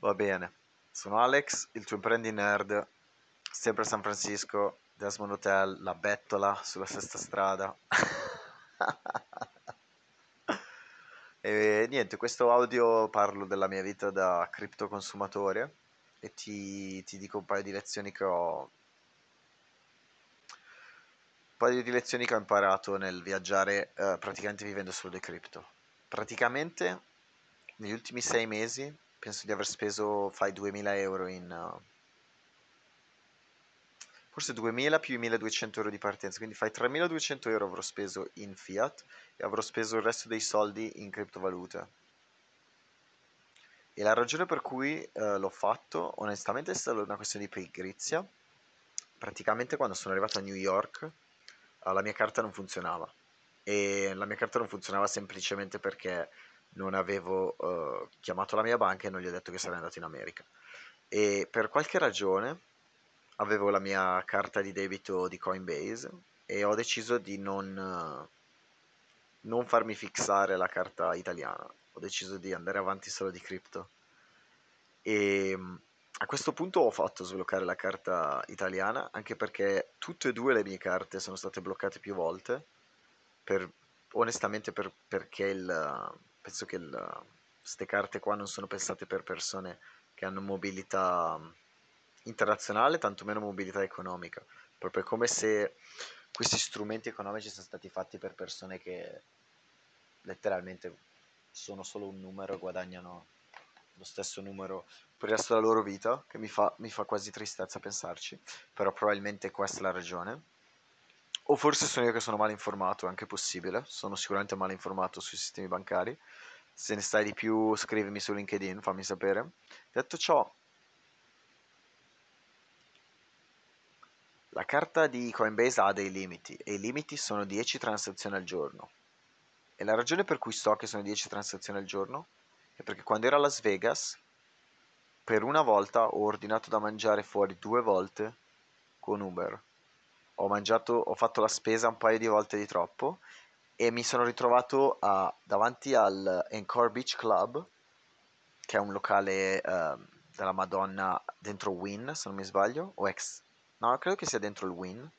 Va bene, sono Alex, il tuo imprendi nerd, sempre a San Francisco, Desmond Hotel, la bettola sulla sesta strada. E niente, questo audio parlo della mia vita da cripto consumatore e ti, ti dico un paio di lezioni che ho un paio di lezioni che ho imparato nel viaggiare eh, praticamente vivendo solo di cripto. Praticamente negli ultimi sei mesi penso di aver speso, fai 2000 euro in... uh, forse 2000 più i 1200 euro di partenza, quindi fai 3200 euro avrò speso in fiat e avrò speso il resto dei soldi in criptovalute. E la ragione per cui eh, l'ho fatto, onestamente, è stata una questione di pigrizia. Praticamente quando sono arrivato a New York, eh, la mia carta non funzionava. E la mia carta non funzionava semplicemente perché non avevo eh, chiamato la mia banca e non gli ho detto che sarei andato in America. E per qualche ragione avevo la mia carta di debito di Coinbase e ho deciso di non, eh, non farmi fissare la carta italiana. Ho deciso di andare avanti solo di cripto. E mm, a questo punto ho fatto sbloccare la carta italiana anche perché tutte e due le mie carte sono state bloccate più volte. Per, onestamente per, perché il, penso che queste carte qua non sono pensate per persone che hanno mobilità internazionale, tantomeno mobilità economica, proprio come se questi strumenti economici sono stati fatti per persone che letteralmente sono solo un numero e guadagnano lo stesso numero per il resto della loro vita, che mi fa, mi fa quasi tristezza pensarci, però probabilmente questa è la ragione. O forse sono io che sono mal informato, è anche possibile, sono sicuramente mal informato sui sistemi bancari. Se ne sai di più scrivimi su LinkedIn, fammi sapere. Detto ciò, La carta di Coinbase ha dei limiti e i limiti sono 10 transazioni al giorno. E la ragione per cui so che sono 10 transazioni al giorno è perché quando ero a Las Vegas, per una volta ho ordinato da mangiare fuori due volte con Uber. Ho mangiato, ho fatto la spesa un paio di volte di troppo e mi sono ritrovato a, davanti al Encore Beach Club, che è un locale eh, della Madonna dentro Win, se non mi sbaglio, o ex No, credo che sia dentro il Win.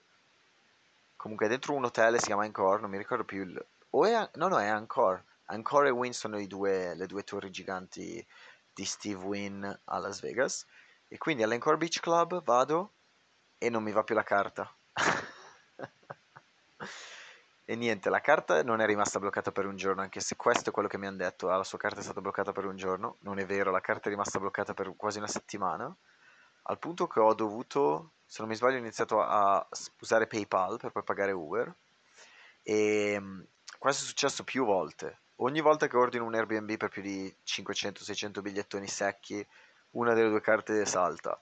Comunque è dentro un hotel, si chiama Encore, non mi ricordo più il... O è... No, no, è Encore. Encore e Win sono due, le due torri giganti di Steve Wynn a Las Vegas. E quindi all'Encore Beach Club vado e non mi va più la carta. E niente, la carta non è rimasta bloccata per un giorno, anche se questo è quello che mi hanno detto. Ah, la sua carta è stata bloccata per un giorno. Non è vero, la carta è rimasta bloccata per quasi una settimana. Al punto che ho dovuto se non mi sbaglio ho iniziato a usare PayPal per poi pagare Uber e mm, questo è successo più volte. Ogni volta che ordino un Airbnb per più di 500-600 bigliettoni secchi, una delle due carte salta.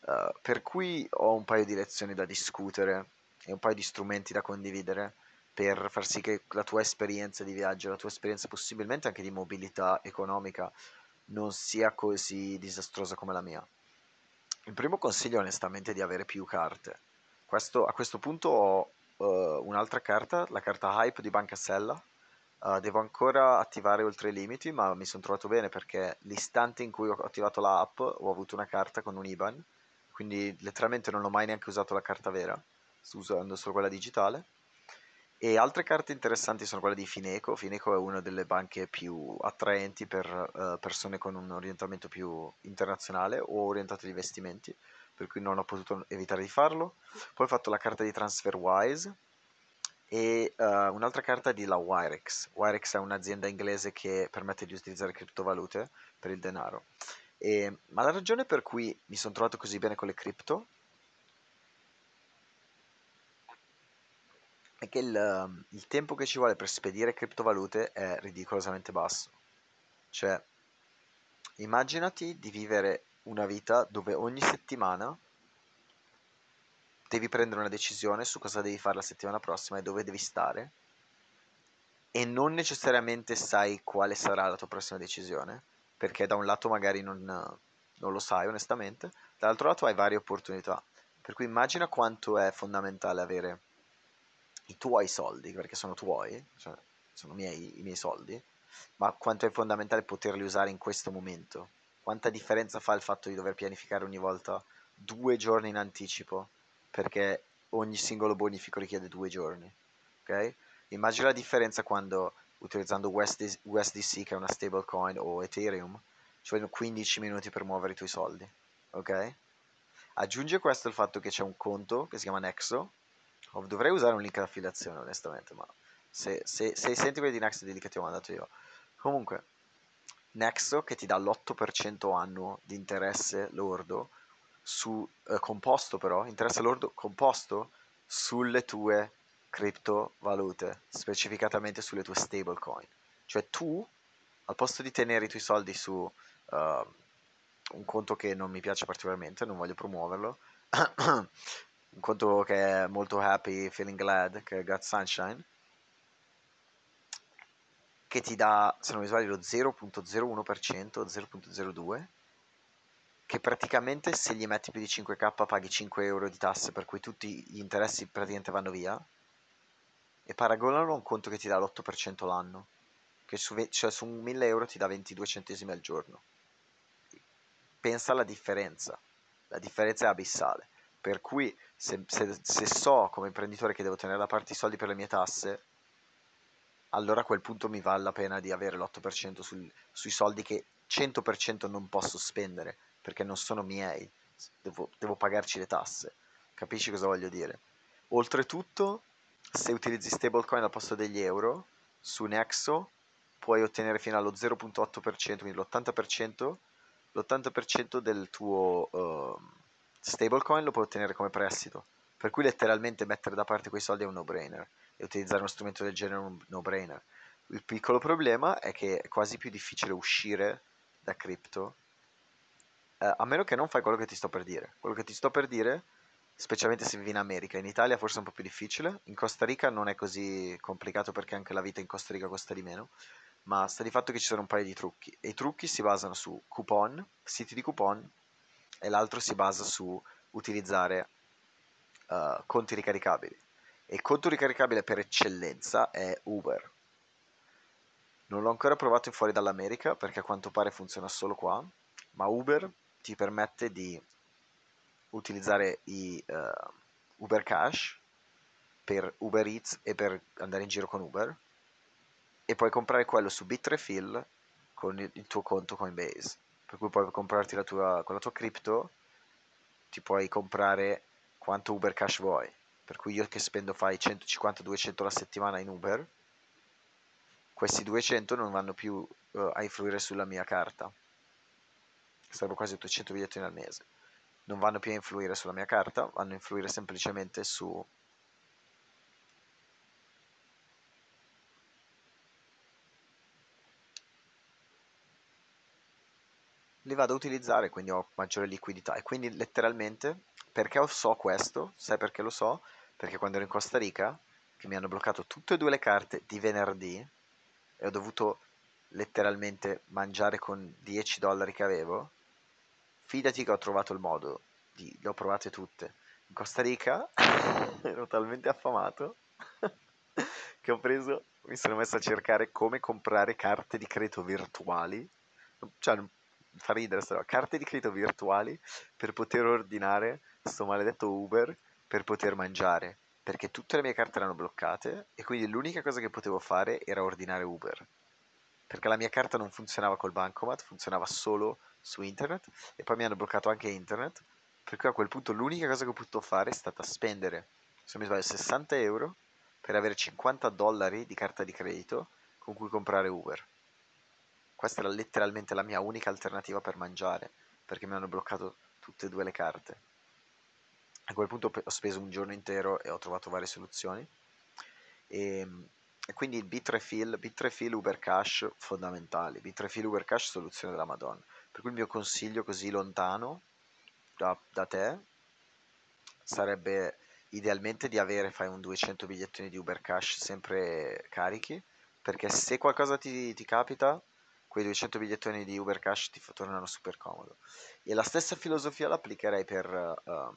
Uh, per cui ho un paio di lezioni da discutere e un paio di strumenti da condividere per far sì che la tua esperienza di viaggio, la tua esperienza possibilmente anche di mobilità economica non sia così disastrosa come la mia. Il primo consiglio è onestamente di avere più carte. Questo, a questo punto ho uh, un'altra carta, la carta Hype di Banca Sella. Uh, devo ancora attivare oltre i limiti, ma mi sono trovato bene perché l'istante in cui ho attivato l'app ho avuto una carta con un IBAN, quindi letteralmente non ho mai neanche usato la carta vera, sto usando solo quella digitale. E altre carte interessanti sono quelle di Fineco. Fineco è una delle banche più attraenti per uh, persone con un orientamento più internazionale o orientato agli investimenti, per cui non ho potuto evitare di farlo. Poi ho fatto la carta di TransferWise e uh, un'altra carta di la Wirex. Wirex è un'azienda inglese che permette di utilizzare criptovalute per il denaro. E, ma la ragione per cui mi sono trovato così bene con le cripto è che il, ehm, il tempo che ci vuole per spedire criptovalute è ridicolosamente basso. Cioè, immaginati di vivere una vita dove ogni settimana devi prendere una decisione su cosa devi fare la settimana prossima e dove devi stare e non necessariamente sai quale sarà la tua prossima decisione, perché da un lato magari non, non lo sai onestamente, dall'altro lato hai varie opportunità. Per cui immagina quanto è fondamentale avere i tuoi soldi, perché sono tuoi, cioè sono miei, i miei soldi, ma quanto è fondamentale poterli usare in questo momento, quanta differenza fa il fatto di dover pianificare ogni volta due giorni in anticipo, perché ogni singolo bonifico richiede due giorni. Ok? Immagina la differenza quando utilizzando USD, USDC che è una stablecoin o Ethereum ci vogliono 15 minuti per muovere i tuoi soldi. Ok? Aggiunge questo il fatto che c'è un conto che si chiama Nexo. Dovrei usare un link d'affiliazione onestamente, ma se, se, se senti quelli di Nexo di che ti ho mandato io. Comunque, Nexo che ti dà l'8% annuo di interesse lordo su, eh, composto però, interesse lordo composto sulle tue criptovalute, specificatamente sulle tue stablecoin. Cioè tu, al posto di tenere i tuoi soldi su uh, un conto che non mi piace particolarmente, non voglio promuoverlo, un conto che è molto happy, feeling glad, che è Got Sunshine, che ti dà, se non mi sbaglio, lo 0.01%, 0.02%, che praticamente se gli metti più di 5k paghi 5 euro di tasse, per cui tutti gli interessi praticamente vanno via, e paragonalo a un conto che ti dà l'8% l'anno, che su, cioè su 1000 euro ti dà 22 centesimi al giorno. Pensa alla differenza, la differenza è abissale, per cui se, se, se so come imprenditore che devo tenere da parte i soldi per le mie tasse, allora a quel punto mi vale la pena di avere l'8% sul, sui soldi che 100% non posso spendere perché non sono miei, devo, devo pagarci le tasse. Capisci cosa voglio dire? Oltretutto, se utilizzi stablecoin al posto degli euro, su Nexo puoi ottenere fino allo 0.8%, quindi l'80%, l'80% del tuo uh, stablecoin lo puoi ottenere come prestito. Per cui letteralmente mettere da parte quei soldi è un no-brainer e utilizzare uno strumento del genere è un no-brainer. Il piccolo problema è che è quasi più difficile uscire da cripto eh, a meno che non fai quello che ti sto per dire. Quello che ti sto per dire, specialmente se vivi in America, in Italia forse è un po' più difficile, in Costa Rica non è così complicato perché anche la vita in Costa Rica costa di meno, ma sta di fatto che ci sono un paio di trucchi e i trucchi si basano su coupon, siti di coupon e l'altro si basa su utilizzare uh, conti ricaricabili. E il conto ricaricabile per eccellenza è Uber. Non l'ho ancora provato in fuori dall'America perché a quanto pare funziona solo qua, ma Uber ti permette di utilizzare i uh, Uber Cash per Uber Eats e per andare in giro con Uber e puoi comprare quello su Bitrefill con il, il tuo conto Coinbase per cui puoi comprarti la tua, con la tua cripto ti puoi comprare quanto Uber Cash vuoi per cui io che spendo fai 150-200 la settimana in Uber questi 200 non vanno più uh, a influire sulla mia carta sarebbero quasi 800 bigliettini al mese. Non vanno più a influire sulla mia carta, vanno a influire semplicemente su li vado a utilizzare, quindi ho maggiore liquidità e quindi letteralmente perché so questo, sai perché lo so? Perché quando ero in Costa Rica, che mi hanno bloccato tutte e due le carte di venerdì e ho dovuto letteralmente mangiare con 10 dollari che avevo, fidati che ho trovato il modo, di, le ho provate tutte. In Costa Rica ero talmente affamato che ho preso, mi sono messo a cercare come comprare carte di credito virtuali, cioè fa ridere sta carte di credito virtuali per poter ordinare sto maledetto Uber per poter mangiare, perché tutte le mie carte erano bloccate e quindi l'unica cosa che potevo fare era ordinare Uber perché la mia carta non funzionava col bancomat, funzionava solo su internet e poi mi hanno bloccato anche internet, per cui a quel punto l'unica cosa che ho potuto fare è stata spendere, se mi sbaglio, 60 euro per avere 50 dollari di carta di credito con cui comprare Uber. Questa era letteralmente la mia unica alternativa per mangiare, perché mi hanno bloccato tutte e due le carte. A quel punto ho speso un giorno intero e ho trovato varie soluzioni. E ehm, e quindi il Bitrefill, Bitrefill Uber Cash fondamentali, Bitrefill Uber Cash soluzione della Madonna. Per cui il mio consiglio così lontano da, da te sarebbe idealmente di avere, fai un 200 bigliettini di Uber Cash sempre carichi, perché se qualcosa ti, ti capita, quei 200 bigliettini di Uber Cash ti tornano super comodo. E la stessa filosofia l'applicherei per uh,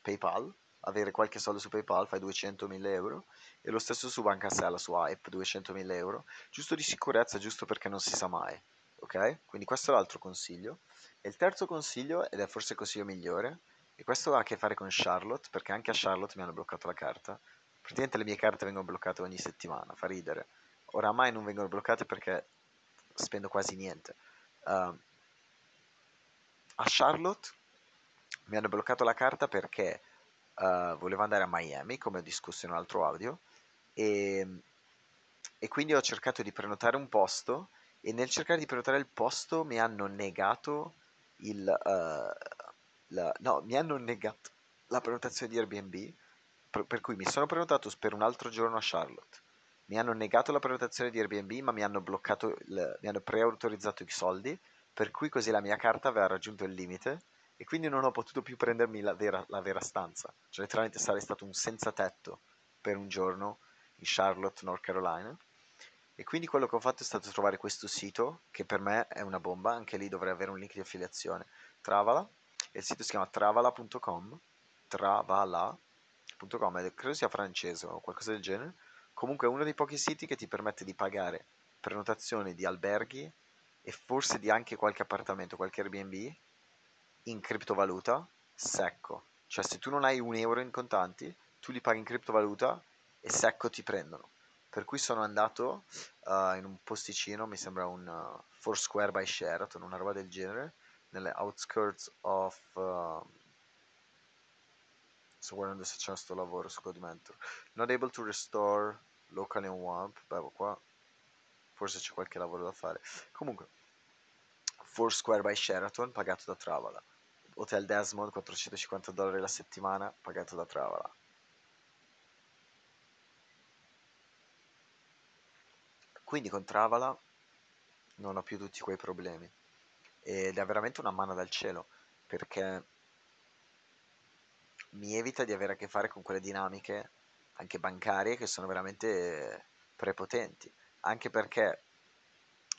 PayPal, avere qualche soldo su PayPal, fai 200.000 euro, e lo stesso su Banca Sella, su Hype, 200.000 euro, giusto di sicurezza, giusto perché non si sa mai, ok? Quindi questo è l'altro consiglio. E il terzo consiglio, ed è forse il consiglio migliore, e questo ha a che fare con Charlotte, perché anche a Charlotte mi hanno bloccato la carta. Praticamente le mie carte vengono bloccate ogni settimana, fa ridere. Oramai non vengono bloccate perché spendo quasi niente. Uh, a Charlotte mi hanno bloccato la carta perché uh, volevo andare a Miami, come ho discusso in un altro audio, e, e quindi ho cercato di prenotare un posto e nel cercare di prenotare il posto mi hanno negato il... Uh, la, no, mi hanno negato la prenotazione di Airbnb, per, per cui mi sono prenotato per un altro giorno a Charlotte. Mi hanno negato la prenotazione di Airbnb, ma mi hanno bloccato, il, mi hanno preautorizzato i soldi, per cui così la mia carta aveva raggiunto il limite e quindi non ho potuto più prendermi la vera, la vera stanza. Cioè letteralmente sarei stato un senza tetto per un giorno in Charlotte, North Carolina. E quindi quello che ho fatto è stato trovare questo sito, che per me è una bomba, anche lì dovrei avere un link di affiliazione, Travala, e il sito si chiama travala.com, travala.com, ed credo sia francese o qualcosa del genere. Comunque è uno dei pochi siti che ti permette di pagare prenotazioni di alberghi e forse di anche qualche appartamento, qualche Airbnb in criptovaluta secco. Cioè se tu non hai un euro in contanti, tu li paghi in criptovaluta e secco ti prendono. Per cui sono andato uh, in un posticino, mi sembra un uh, Foursquare by Sheraton, una roba del genere, nelle outskirts of... Uh, sto guardando se c'è questo lavoro su Codimento. Not able to restore locally on WAMP. Beh, qua forse c'è qualche lavoro da fare. Comunque, Foursquare by Sheraton, pagato da Travala. Hotel Desmond, 450 dollari la settimana, pagato da Travala. Quindi con Travala non ho più tutti quei problemi ed è veramente una mano dal cielo perché mi evita di avere a che fare con quelle dinamiche anche bancarie che sono veramente prepotenti. Anche perché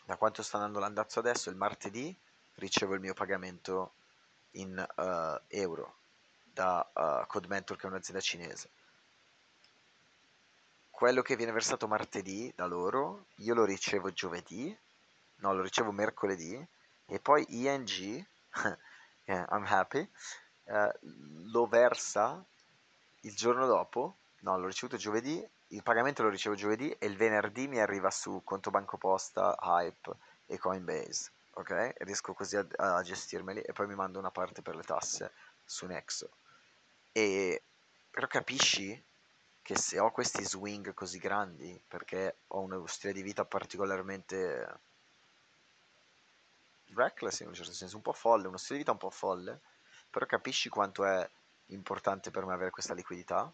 da quanto sta andando l'andazzo adesso il martedì ricevo il mio pagamento in uh, euro da uh, CodeMentor che è un'azienda cinese. Quello che viene versato martedì da loro io lo ricevo giovedì no lo ricevo mercoledì e poi ING, I'm happy, uh, lo versa il giorno dopo, no, l'ho ricevuto giovedì, il pagamento lo ricevo giovedì e il venerdì mi arriva su conto banco posta, Hype e Coinbase, ok? Riesco così a, a gestirmeli e poi mi mando una parte per le tasse su Nexo. E però capisci che se ho questi swing così grandi, perché ho uno stile di vita particolarmente reckless in un certo senso, un po' folle, uno stile di vita un po' folle, però capisci quanto è importante per me avere questa liquidità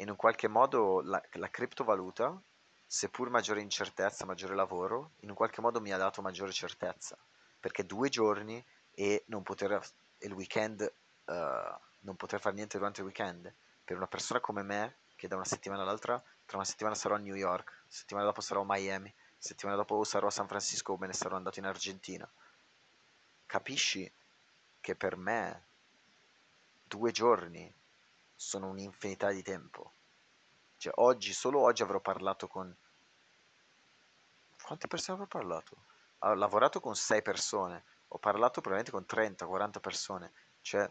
e in un qualche modo la, la criptovaluta, seppur maggiore incertezza, maggiore lavoro, in un qualche modo mi ha dato maggiore certezza, perché due giorni e non poter, il weekend, uh, non poter fare niente durante il weekend, per una persona come me, che da una settimana all'altra, tra una settimana sarò a New York, settimana dopo sarò a Miami, settimana dopo sarò a San Francisco o me ne sarò andato in Argentina. Capisci che per me due giorni sono un'infinità di tempo. Cioè oggi, solo oggi avrò parlato con... Quante persone avrò parlato? Ho lavorato con sei persone, ho parlato probabilmente con 30, 40 persone. Cioè,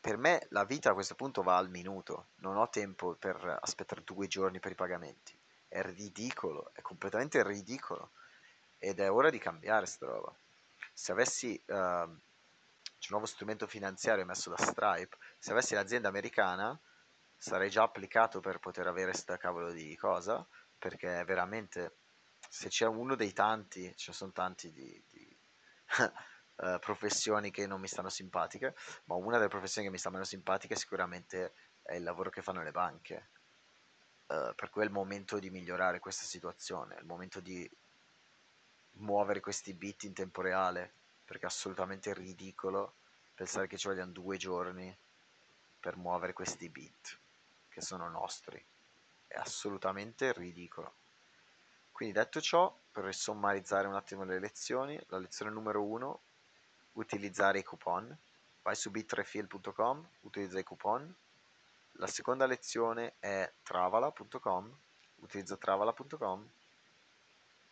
per me la vita a questo punto va al minuto, non ho tempo per aspettare due giorni per i pagamenti è ridicolo, è completamente ridicolo. Ed è ora di cambiare sta roba. Se avessi uh, c'è un nuovo strumento finanziario emesso da Stripe, se avessi l'azienda americana sarei già applicato per poter avere sta cavolo di cosa, perché veramente se c'è uno dei tanti, ce ne sono tanti di, di uh, professioni che non mi stanno simpatiche, ma una delle professioni che mi sta meno simpatiche sicuramente è il lavoro che fanno le banche. Uh, per cui è il momento di migliorare questa situazione, è il momento di muovere questi bit in tempo reale, perché è assolutamente ridicolo pensare che ci vogliano due giorni per muovere questi bit, che sono nostri. È assolutamente ridicolo. Quindi detto ciò, per sommarizzare un attimo le lezioni, la lezione numero uno, utilizzare i coupon. Vai su bitrefill.com, utilizza i coupon, la seconda lezione è travala.com, utilizza travala.com.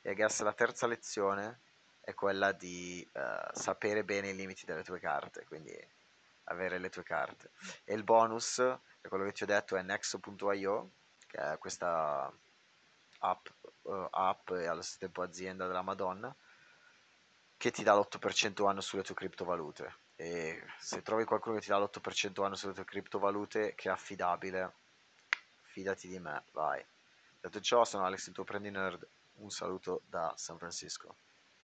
E guess la terza lezione è quella di uh, sapere bene i limiti delle tue carte, quindi avere le tue carte. E il bonus, è quello che ti ho detto, è nexo.io, che è questa app, uh, app e allo stesso tempo azienda della Madonna, che ti dà l'8% anno sulle tue criptovalute. E se trovi qualcuno che ti dà l'8% anno sulle tue criptovalute, che è affidabile, fidati di me, vai. Detto ciò, sono Alex, il tuo prendi nerd. Un saluto da San Francisco.